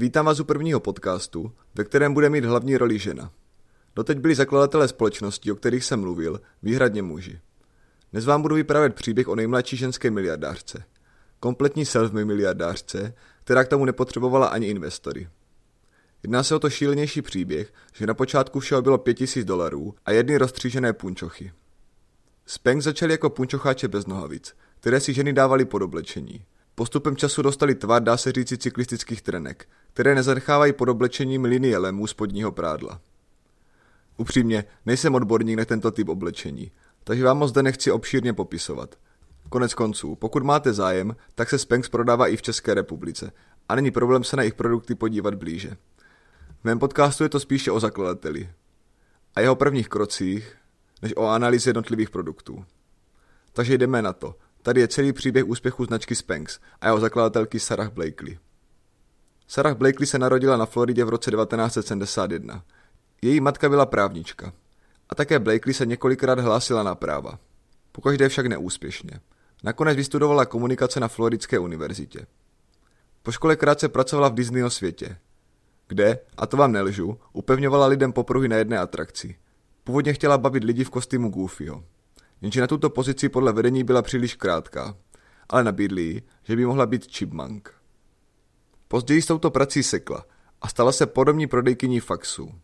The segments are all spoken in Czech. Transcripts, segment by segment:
Vítám vás u prvního podcastu, ve kterém bude mít hlavní roli žena. Doteď byli zakladatelé společností, o kterých jsem mluvil, výhradně muži. Dnes vám budu vyprávět příběh o nejmladší ženské miliardářce. Kompletní self miliardářce, která k tomu nepotřebovala ani investory. Jedná se o to šílenější příběh, že na počátku všeho bylo 5000 dolarů a jedny rozstřížené punčochy. Spank začali jako punčocháče bez nohavic, které si ženy dávaly pod oblečení. Postupem času dostali tvar, dá se říci, cyklistických trenek, které nezanechávají pod oblečením linie lemů spodního prádla. Upřímně, nejsem odborník na tento typ oblečení, takže vám ho zde nechci obšírně popisovat. Konec konců, pokud máte zájem, tak se Spanx prodává i v České republice a není problém se na jejich produkty podívat blíže. V mém podcastu je to spíše o zakladateli a jeho prvních krocích, než o analýze jednotlivých produktů. Takže jdeme na to. Tady je celý příběh úspěchu značky Spanx a jeho zakladatelky Sarah Blakely. Sarah Blakely se narodila na Floridě v roce 1971. Její matka byla právnička. A také Blakely se několikrát hlásila na práva. Pokaždé však neúspěšně. Nakonec vystudovala komunikace na Floridské univerzitě. Po škole krátce pracovala v Disneyho světě, kde, a to vám nelžu, upevňovala lidem popruhy na jedné atrakci. Původně chtěla bavit lidi v kostýmu Goofyho. Jenže na tuto pozici podle vedení byla příliš krátká, ale nabídli jí, že by mohla být chipmunk. Později s touto prací sekla a stala se podobní prodejkyní faxů.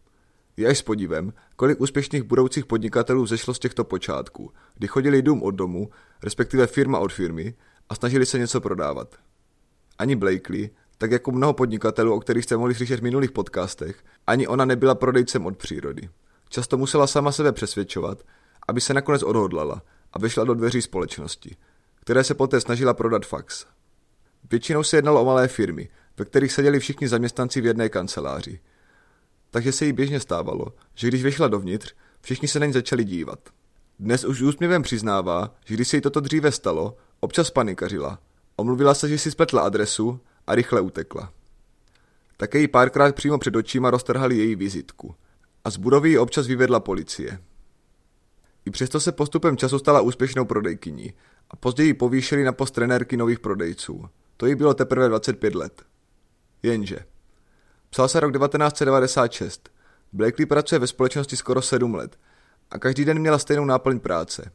Je až s podívem, kolik úspěšných budoucích podnikatelů zešlo z těchto počátků, kdy chodili dům od domu, respektive firma od firmy, a snažili se něco prodávat. Ani Blakely, tak jako mnoho podnikatelů, o kterých jste mohli slyšet v minulých podcastech, ani ona nebyla prodejcem od přírody. Často musela sama sebe přesvědčovat, aby se nakonec odhodlala a vyšla do dveří společnosti, které se poté snažila prodat fax. Většinou se jednalo o malé firmy, ve kterých seděli všichni zaměstnanci v jedné kanceláři. Takže se jí běžně stávalo, že když vyšla dovnitř, všichni se na ní začali dívat. Dnes už úsměvem přiznává, že když se jí toto dříve stalo, občas panikařila. Omluvila se, že si spletla adresu a rychle utekla. Také jí párkrát přímo před očima roztrhali její vizitku a z budovy ji občas vyvedla policie. I přesto se postupem času stala úspěšnou prodejkyní a později povýšili na post trenérky nových prodejců. To jí bylo teprve 25 let. Jenže. Psal se rok 1996. Blakely pracuje ve společnosti skoro 7 let a každý den měla stejnou náplň práce.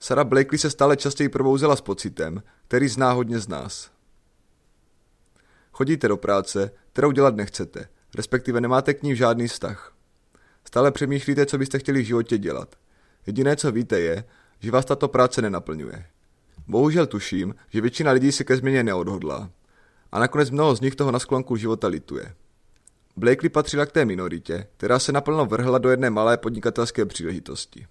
Sarah Blakely se stále častěji probouzela s pocitem, který zná hodně z nás. Chodíte do práce, kterou dělat nechcete, respektive nemáte k ní žádný vztah. Stále přemýšlíte, co byste chtěli v životě dělat. Jediné, co víte, je, že vás tato práce nenaplňuje. Bohužel tuším, že většina lidí se ke změně neodhodlá. A nakonec mnoho z nich toho na sklonku života lituje. Blakely patřila k té minoritě, která se naplno vrhla do jedné malé podnikatelské příležitosti.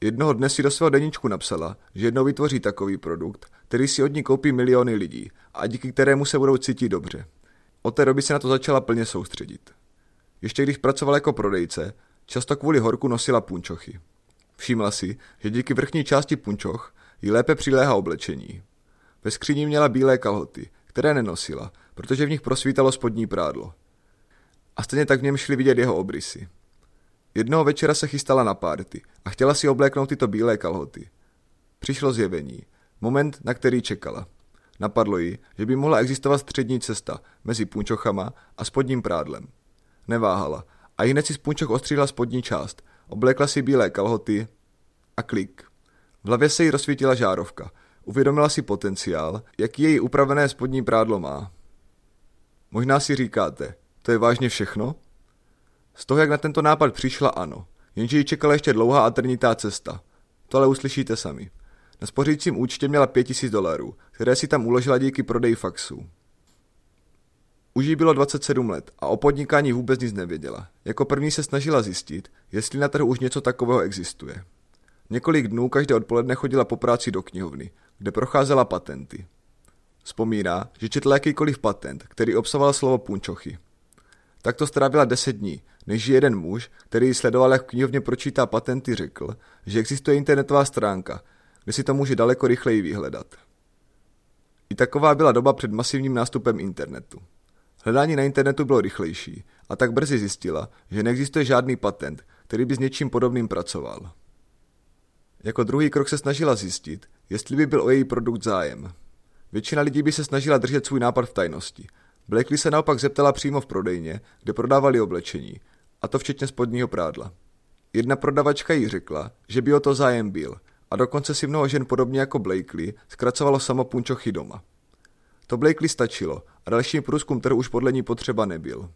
Jednoho dne si do svého deníčku napsala, že jednou vytvoří takový produkt, který si od ní koupí miliony lidí a díky kterému se budou cítit dobře. Od té doby se na to začala plně soustředit. Ještě když pracovala jako prodejce, často kvůli horku nosila punčochy. Všimla si, že díky vrchní části punčoch jí lépe přiléhá oblečení. Ve skříni měla bílé kalhoty, které nenosila, protože v nich prosvítalo spodní prádlo. A stejně tak v něm šli vidět jeho obrysy. Jednoho večera se chystala na párty a chtěla si obléknout tyto bílé kalhoty. Přišlo zjevení, moment, na který čekala. Napadlo jí, že by mohla existovat střední cesta mezi punčochama a spodním prádlem. Neváhala a hned si z punčoch ostříhla spodní část, oblékla si bílé kalhoty a klik. V hlavě se jí rozsvítila žárovka. Uvědomila si potenciál, jaký její upravené spodní prádlo má. Možná si říkáte, to je vážně všechno? Z toho, jak na tento nápad přišla, ano. Jenže ji čekala ještě dlouhá a trnitá cesta. To ale uslyšíte sami. Na spořícím účtě měla 5000 dolarů, které si tam uložila díky prodeji faxů. Už jí bylo 27 let a o podnikání vůbec nic nevěděla. Jako první se snažila zjistit, jestli na trhu už něco takového existuje. Několik dnů každé odpoledne chodila po práci do knihovny, kde procházela patenty. Vzpomíná, že četla jakýkoliv patent, který obsahoval slovo punčochy. Takto strávila 10 dní, než jeden muž, který ji sledoval, jak v knihovně pročítá patenty, řekl, že existuje internetová stránka, kde si to může daleko rychleji vyhledat. I taková byla doba před masivním nástupem internetu. Hledání na internetu bylo rychlejší a tak brzy zjistila, že neexistuje žádný patent, který by s něčím podobným pracoval. Jako druhý krok se snažila zjistit, jestli by byl o její produkt zájem. Většina lidí by se snažila držet svůj nápad v tajnosti, Blakely se naopak zeptala přímo v prodejně, kde prodávali oblečení, a to včetně spodního prádla. Jedna prodavačka jí řekla, že by o to zájem byl a dokonce si mnoho žen podobně jako Blakely zkracovalo samo punčochy doma. To Blakely stačilo a další průzkum trhu už podle ní potřeba nebyl.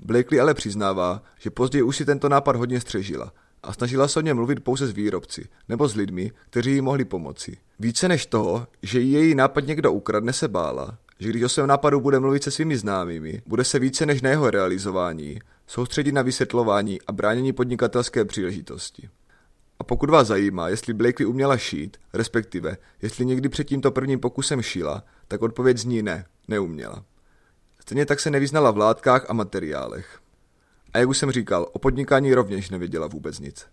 Blakely ale přiznává, že později už si tento nápad hodně střežila a snažila se o něm mluvit pouze s výrobci nebo s lidmi, kteří jí mohli pomoci. Více než toho, že jí její nápad někdo ukradne, se bála, že když o svém nápadu bude mluvit se svými známými, bude se více než na jeho realizování soustředit na vysvětlování a bránění podnikatelské příležitosti. A pokud vás zajímá, jestli Blakely uměla šít, respektive jestli někdy před tímto prvním pokusem šila, tak odpověď zní ne, neuměla. Stejně tak se nevyznala v látkách a materiálech. A jak už jsem říkal, o podnikání rovněž nevěděla vůbec nic.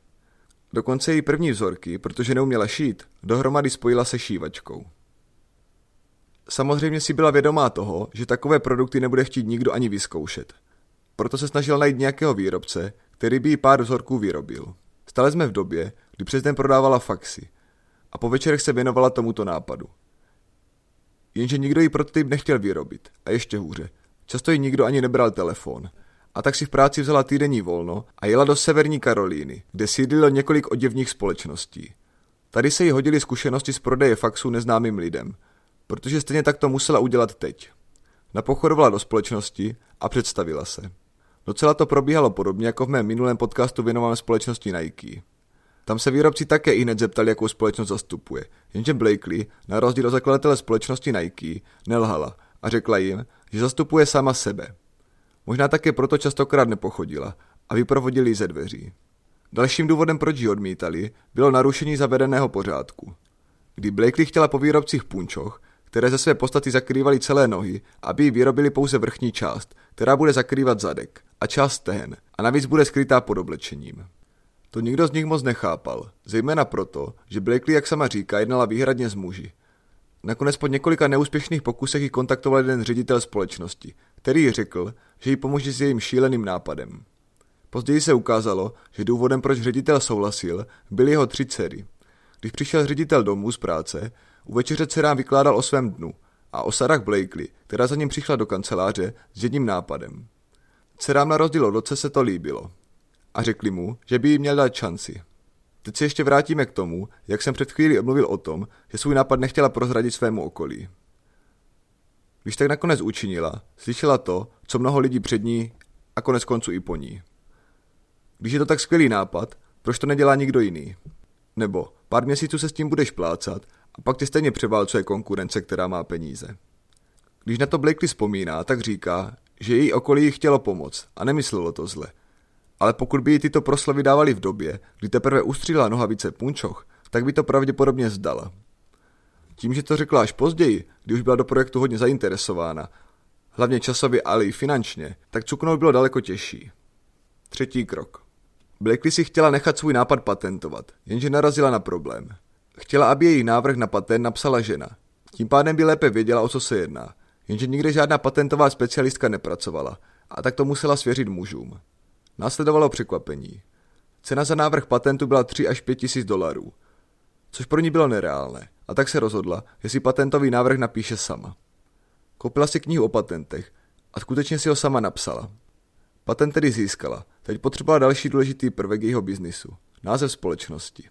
Dokonce její první vzorky, protože neuměla šít, dohromady spojila se šívačkou. Samozřejmě si byla vědomá toho, že takové produkty nebude chtít nikdo ani vyzkoušet. Proto se snažila najít nějakého výrobce, který by jí pár vzorků vyrobil. Stále jsme v době, kdy přes den prodávala faxy a po večerech se věnovala tomuto nápadu. Jenže nikdo jí prototyp nechtěl vyrobit. A ještě hůře. Často jí nikdo ani nebral telefon. A tak si v práci vzala týdenní volno a jela do Severní Karolíny, kde sídlilo několik oděvních společností. Tady se jí hodily zkušenosti z prodeje faxů neznámým lidem, protože stejně tak to musela udělat teď. Napochodovala do společnosti a představila se. Docela to probíhalo podobně jako v mém minulém podcastu věnovám společnosti Nike. Tam se výrobci také i hned zeptali, jakou společnost zastupuje, jenže Blakely, na rozdíl od zakladatele společnosti Nike, nelhala a řekla jim, že zastupuje sama sebe. Možná také proto častokrát nepochodila a vyprovodili ze dveří. Dalším důvodem, proč ji odmítali, bylo narušení zavedeného pořádku. Kdy Blakely chtěla po výrobcích punčoch, které ze své podstaty zakrývaly celé nohy, aby ji vyrobili pouze vrchní část, která bude zakrývat zadek, a část tehen, a navíc bude skrytá pod oblečením. To nikdo z nich moc nechápal, zejména proto, že Blakely, jak sama říká, jednala výhradně s muži. Nakonec po několika neúspěšných pokusech ji kontaktoval jeden ředitel společnosti, který jí řekl, že jí pomůže s jejím šíleným nápadem. Později se ukázalo, že důvodem, proč ředitel souhlasil, byly jeho tři dcery. Když přišel ředitel domů z práce, u večeře dcerám vykládal o svém dnu a o Sarah Blakely, která za ním přišla do kanceláře s jedním nápadem. Dcerám na rozdíl od se to líbilo a řekli mu, že by jí měl dát šanci. Teď se ještě vrátíme k tomu, jak jsem před chvíli odmluvil o tom, že svůj nápad nechtěla prozradit svému okolí. Když tak nakonec učinila, slyšela to, co mnoho lidí před ní a konec konců i po ní. Když je to tak skvělý nápad, proč to nedělá nikdo jiný? Nebo pár měsíců se s tím budeš plácat a pak tě stejně převálcuje konkurence, která má peníze. Když na to Blakely vzpomíná, tak říká, že její okolí jí chtělo pomoct a nemyslelo to zle. Ale pokud by jí tyto proslovy dávali v době, kdy teprve ustříla nohavice punčoch, tak by to pravděpodobně zdala. Tím, že to řekla až později, kdy už byla do projektu hodně zainteresována, hlavně časově, ale i finančně, tak cuknout bylo daleko těžší. Třetí krok. Blakely si chtěla nechat svůj nápad patentovat, jenže narazila na problém. Chtěla, aby její návrh na patent napsala žena. Tím pádem by lépe věděla, o co se jedná. Jenže nikde žádná patentová specialistka nepracovala a tak to musela svěřit mužům. Následovalo překvapení. Cena za návrh patentu byla 3 až 5 tisíc dolarů, což pro ní bylo nereálné, a tak se rozhodla, že si patentový návrh napíše sama. Koupila si knihu o patentech a skutečně si ho sama napsala. Patent tedy získala, teď potřebovala další důležitý prvek jejího biznisu, název společnosti.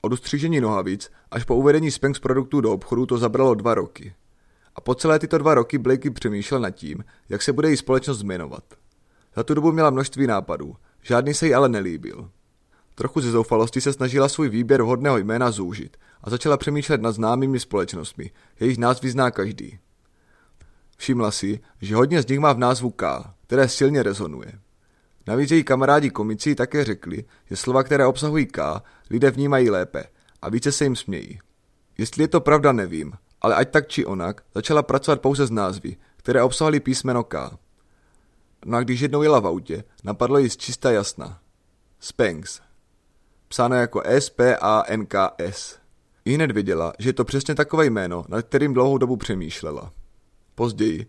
Od ustřížení nohavic až po uvedení Spanx produktů do obchodu to zabralo dva roky. A po celé tyto dva roky Blakey přemýšlel nad tím, jak se bude její společnost jmenovat. Za tu dobu měla množství nápadů, žádný se jí ale nelíbil. Trochu ze zoufalosti se snažila svůj výběr vhodného jména zúžit a začala přemýšlet nad známými společnostmi, jejich názvy zná každý. Všimla si, že hodně z nich má v názvu K, které silně rezonuje. Navíc její kamarádi komici také řekli, že slova, které obsahují K, lidé vnímají lépe a více se jim smějí. Jestli je to pravda, nevím, ale ať tak či onak, začala pracovat pouze s názvy, které obsahovaly písmeno K. No a když jednou jela v autě, napadlo jí z čista jasna. Spanks. Psáno jako S-P-A-N-K-S. I hned věděla, že je to přesně takové jméno, nad kterým dlouhou dobu přemýšlela. Později,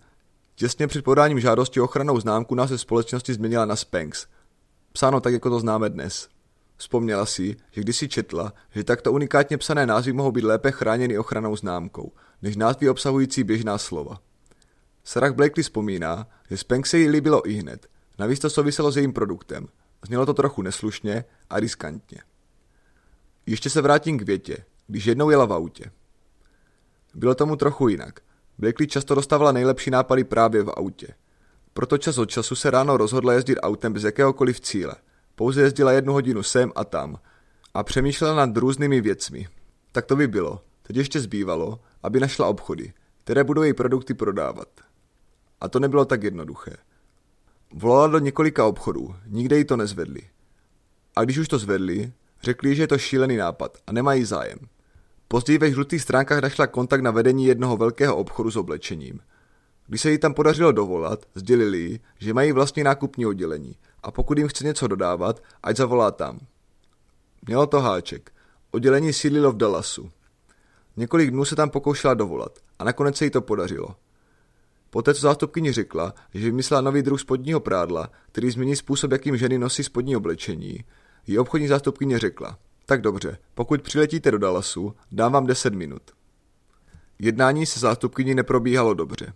těsně před podáním žádosti o ochranou známku název společnosti změnila na Spanks. Psáno tak, jako to známe dnes. Vzpomněla si, že když si četla, že takto unikátně psané názvy mohou být lépe chráněny ochranou známkou, než názvy obsahující běžná slova. Sarah Blakely vzpomíná, že Spank se jí líbilo i hned. Navíc to souviselo s jejím produktem. Znělo to trochu neslušně a riskantně. Ještě se vrátím k větě, když jednou jela v autě. Bylo tomu trochu jinak. Blakely často dostávala nejlepší nápady právě v autě. Proto čas od času se ráno rozhodla jezdit autem bez jakéhokoliv cíle. Pouze jezdila jednu hodinu sem a tam a přemýšlela nad různými věcmi. Tak to by bylo. Teď ještě zbývalo, aby našla obchody, které budou její produkty prodávat. A to nebylo tak jednoduché. Volala do několika obchodů, nikde jí to nezvedli. A když už to zvedli, řekli, že je to šílený nápad a nemají zájem. Později ve žlutých stránkách našla kontakt na vedení jednoho velkého obchodu s oblečením. Když se jí tam podařilo dovolat, sdělili jí, že mají vlastní nákupní oddělení a pokud jim chce něco dodávat, ať zavolá tam. Mělo to háček. Oddělení sídlilo v Dallasu. Několik dnů se tam pokoušela dovolat a nakonec se jí to podařilo. Poté, co zástupkyni řekla, že vymyslela nový druh spodního prádla, který změní způsob, jakým ženy nosí spodní oblečení, jí obchodní zástupkyně řekla, tak dobře, pokud přiletíte do Dallasu, dám vám 10 minut. Jednání se zástupkyní neprobíhalo dobře.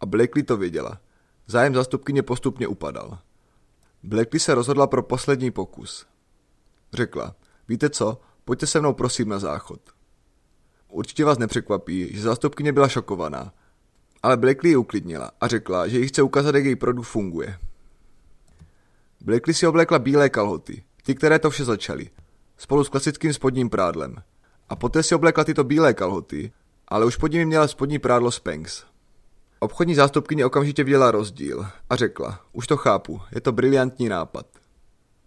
A Blakely to věděla. Zájem zástupkyně postupně upadal. Blakely se rozhodla pro poslední pokus. Řekla, víte co, pojďte se mnou prosím na záchod. Určitě vás nepřekvapí, že zástupkyně byla šokovaná, ale Blakely ji uklidnila a řekla, že jí chce ukázat, jak její produkt funguje. Blakely si oblékla bílé kalhoty, ty, které to vše začaly, spolu s klasickým spodním prádlem. A poté si oblékla tyto bílé kalhoty, ale už pod nimi měla spodní prádlo Spanx. Obchodní zástupkyně okamžitě viděla rozdíl a řekla, už to chápu, je to briliantní nápad.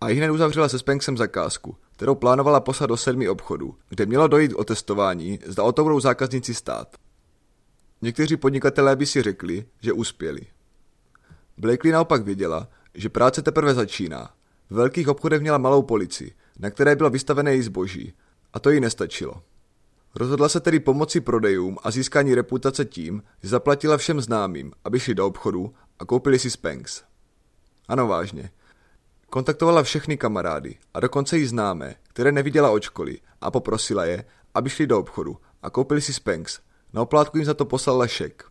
A hned uzavřela se Spanxem zakázku, kterou plánovala poslat do sedmi obchodů, kde mělo dojít o testování, zda o to budou zákazníci stát. Někteří podnikatelé by si řekli, že uspěli. Blakely naopak věděla, že práce teprve začíná. V velkých obchodech měla malou policii, na které bylo vystavené její zboží, a to jí nestačilo. Rozhodla se tedy pomoci prodejům a získání reputace tím, že zaplatila všem známým, aby šli do obchodu a koupili si Spanx. Ano, vážně. Kontaktovala všechny kamarády a dokonce i známé, které neviděla očkoli a poprosila je, aby šli do obchodu a koupili si Spanx. Na oplátku jim za to poslala šek.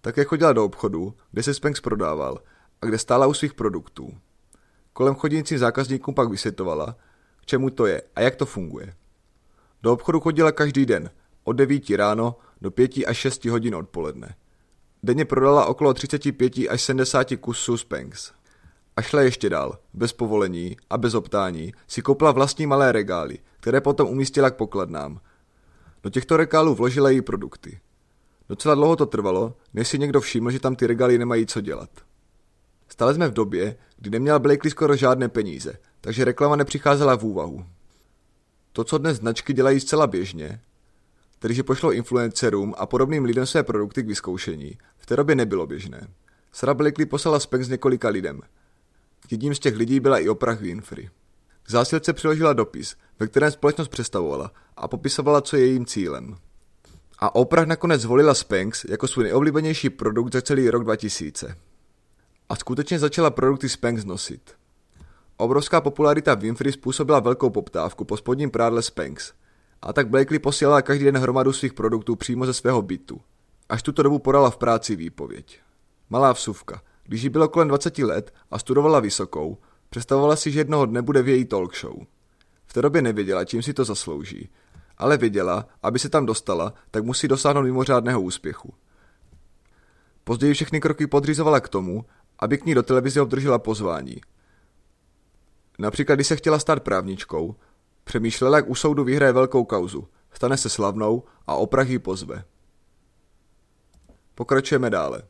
Také chodila do obchodu, kde se Spanx prodával a kde stála u svých produktů. Kolem chodícím zákazníkům pak vysvětovala, k čemu to je a jak to funguje. Do obchodu chodila každý den, od 9 ráno do 5 až 6 hodin odpoledne. Denně prodala okolo 35 až 70 kusů Spanx. A šla ještě dál, bez povolení a bez optání, si koupila vlastní malé regály, které potom umístila k pokladnám. Do těchto regálů vložila její produkty. Docela dlouho to trvalo, než si někdo všiml, že tam ty regály nemají co dělat. Stále jsme v době, kdy neměla Blakely skoro žádné peníze, takže reklama nepřicházela v úvahu. To, co dnes značky dělají zcela běžně, tedy že pošlo influencerům a podobným lidem své produkty k vyzkoušení, v té době nebylo běžné. Sarah Blakely poslala spek s několika lidem. Jedním z těch lidí byla i Oprah Winfrey. K zásilce přiložila dopis, ve kterém společnost představovala a popisovala, co je jejím cílem. A Oprah nakonec zvolila Spanx jako svůj nejoblíbenější produkt za celý rok 2000. A skutečně začala produkty Spanx nosit. Obrovská popularita Winfrey způsobila velkou poptávku po spodním prádle Spanx. A tak Blakely posílala každý den hromadu svých produktů přímo ze svého bytu. Až tuto dobu podala v práci výpověď. Malá vsuvka. Když jí bylo kolem 20 let a studovala vysokou, představovala si, že jednoho dne bude v její talk show. V té době nevěděla, čím si to zaslouží, ale věděla, aby se tam dostala, tak musí dosáhnout mimořádného úspěchu. Později všechny kroky podřizovala k tomu, aby k ní do televize obdržela pozvání. Například, když se chtěla stát právničkou, přemýšlela, jak u soudu vyhraje velkou kauzu, stane se slavnou a oprah ji pozve. Pokračujeme dále.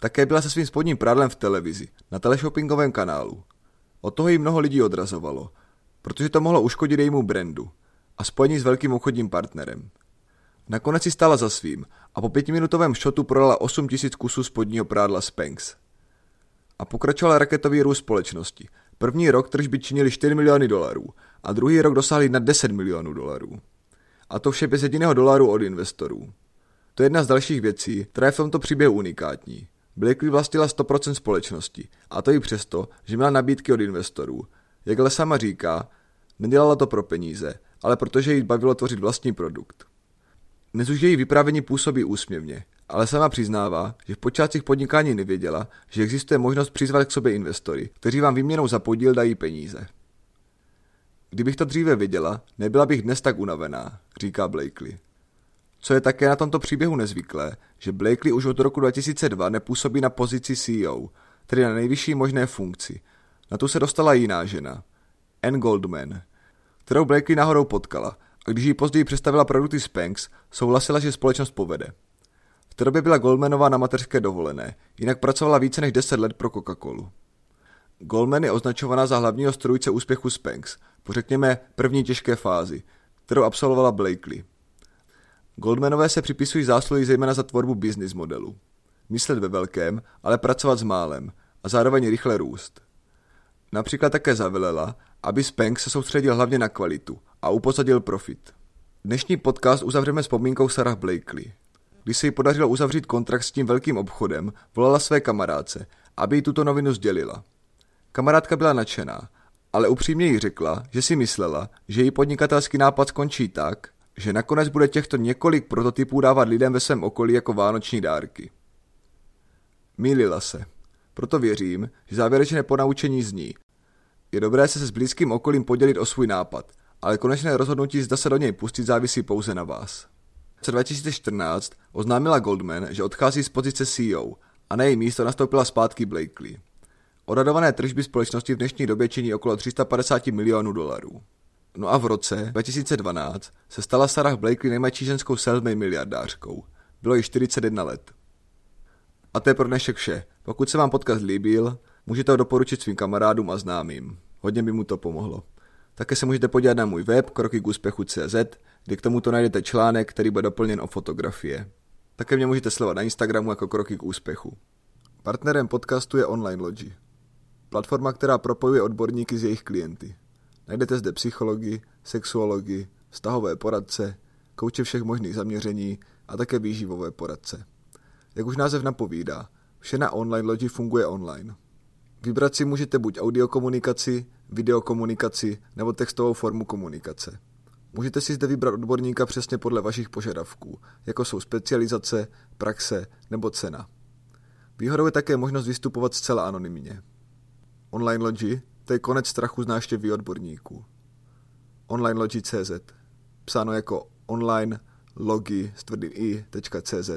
Také byla se svým spodním prádlem v televizi, na teleshoppingovém kanálu. Od toho jí mnoho lidí odrazovalo, protože to mohlo uškodit jejímu brandu a spojení s velkým obchodním partnerem. Nakonec si stala za svým a po pětiminutovém šotu prodala 8 tisíc kusů spodního prádla Spanx. A pokračoval raketový růst společnosti. První rok tržby činily 4 miliony dolarů a druhý rok dosáhly na 10 milionů dolarů. A to vše bez jediného dolaru od investorů. To je jedna z dalších věcí, která je v tomto příběhu unikátní. Blakely vlastnila 100% společnosti, a to i přesto, že měla nabídky od investorů. Jak ale sama říká, nedělala to pro peníze, ale protože jí bavilo tvořit vlastní produkt. Dnes už její vyprávění působí úsměvně, ale sama přiznává, že v počátcích podnikání nevěděla, že existuje možnost přizvat k sobě investory, kteří vám výměnou za podíl dají peníze. Kdybych to dříve viděla, nebyla bych dnes tak unavená, říká Blakely. Co je také na tomto příběhu nezvyklé, že Blakely už od roku 2002 nepůsobí na pozici CEO, tedy na nejvyšší možné funkci. Na tu se dostala jiná žena, Anne Goldman, kterou Blakely náhodou potkala a když jí později představila produkty Spanx, souhlasila, že společnost povede. V té době byla Goldmanová na mateřské dovolené, jinak pracovala více než 10 let pro Coca-Colu. Goldman je označovaná za hlavního strojce úspěchu Spanx, po řekněme první těžké fázi, kterou absolvovala Blakely. Goldmanové se připisují zásluhy zejména za tvorbu business modelu. Myslet ve velkém, ale pracovat s málem a zároveň rychle růst. Například také zavelela, aby Spank se soustředil hlavně na kvalitu a upozadil profit. Dnešní podcast uzavřeme s pomínkou Sarah Blakely. Když se jí podařilo uzavřít kontrakt s tím velkým obchodem, volala své kamarádce, aby jí tuto novinu sdělila. Kamarádka byla nadšená, ale upřímně jí řekla, že si myslela, že její podnikatelský nápad skončí tak, že nakonec bude těchto několik prototypů dávat lidem ve svém okolí jako vánoční dárky. Mýlila se. Proto věřím, že závěrečné ponaučení zní. Je dobré se s blízkým okolím podělit o svůj nápad, ale konečné rozhodnutí, zda se do něj pustit, závisí pouze na vás. V 2014 oznámila Goldman, že odchází z pozice CEO a na její místo nastoupila zpátky Blakely. Odhadované tržby společnosti v dnešní době činí okolo 350 milionů dolarů. No a v roce 2012 se stala Sarah Blakely nejmladší ženskou self miliardářkou. Bylo jí 41 let. A to je pro dnešek vše. Pokud se vám podcast líbil, můžete ho doporučit svým kamarádům a známým. Hodně by mu to pomohlo. Také se můžete podívat na můj web kroky k úspěchu CZ, kde k tomuto najdete článek, který bude doplněn o fotografie. Také mě můžete sledovat na Instagramu jako kroky k úspěchu. Partnerem podcastu je Online Logi. Platforma, která propojuje odborníky s jejich klienty. Najdete zde psychologii, sexuologii, vztahové poradce, kouče všech možných zaměření a také výživové poradce. Jak už název napovídá, vše na online lodi funguje online. Vybrat si můžete buď audiokomunikaci, videokomunikaci nebo textovou formu komunikace. Můžete si zde vybrat odborníka přesně podle vašich požadavků, jako jsou specializace, praxe nebo cena. Výhodou je také možnost vystupovat zcela anonymně. Online Logi to je konec strachu z náštěvy odborníků. Online Logi.cz Psáno jako online logi s tvrdým i.cz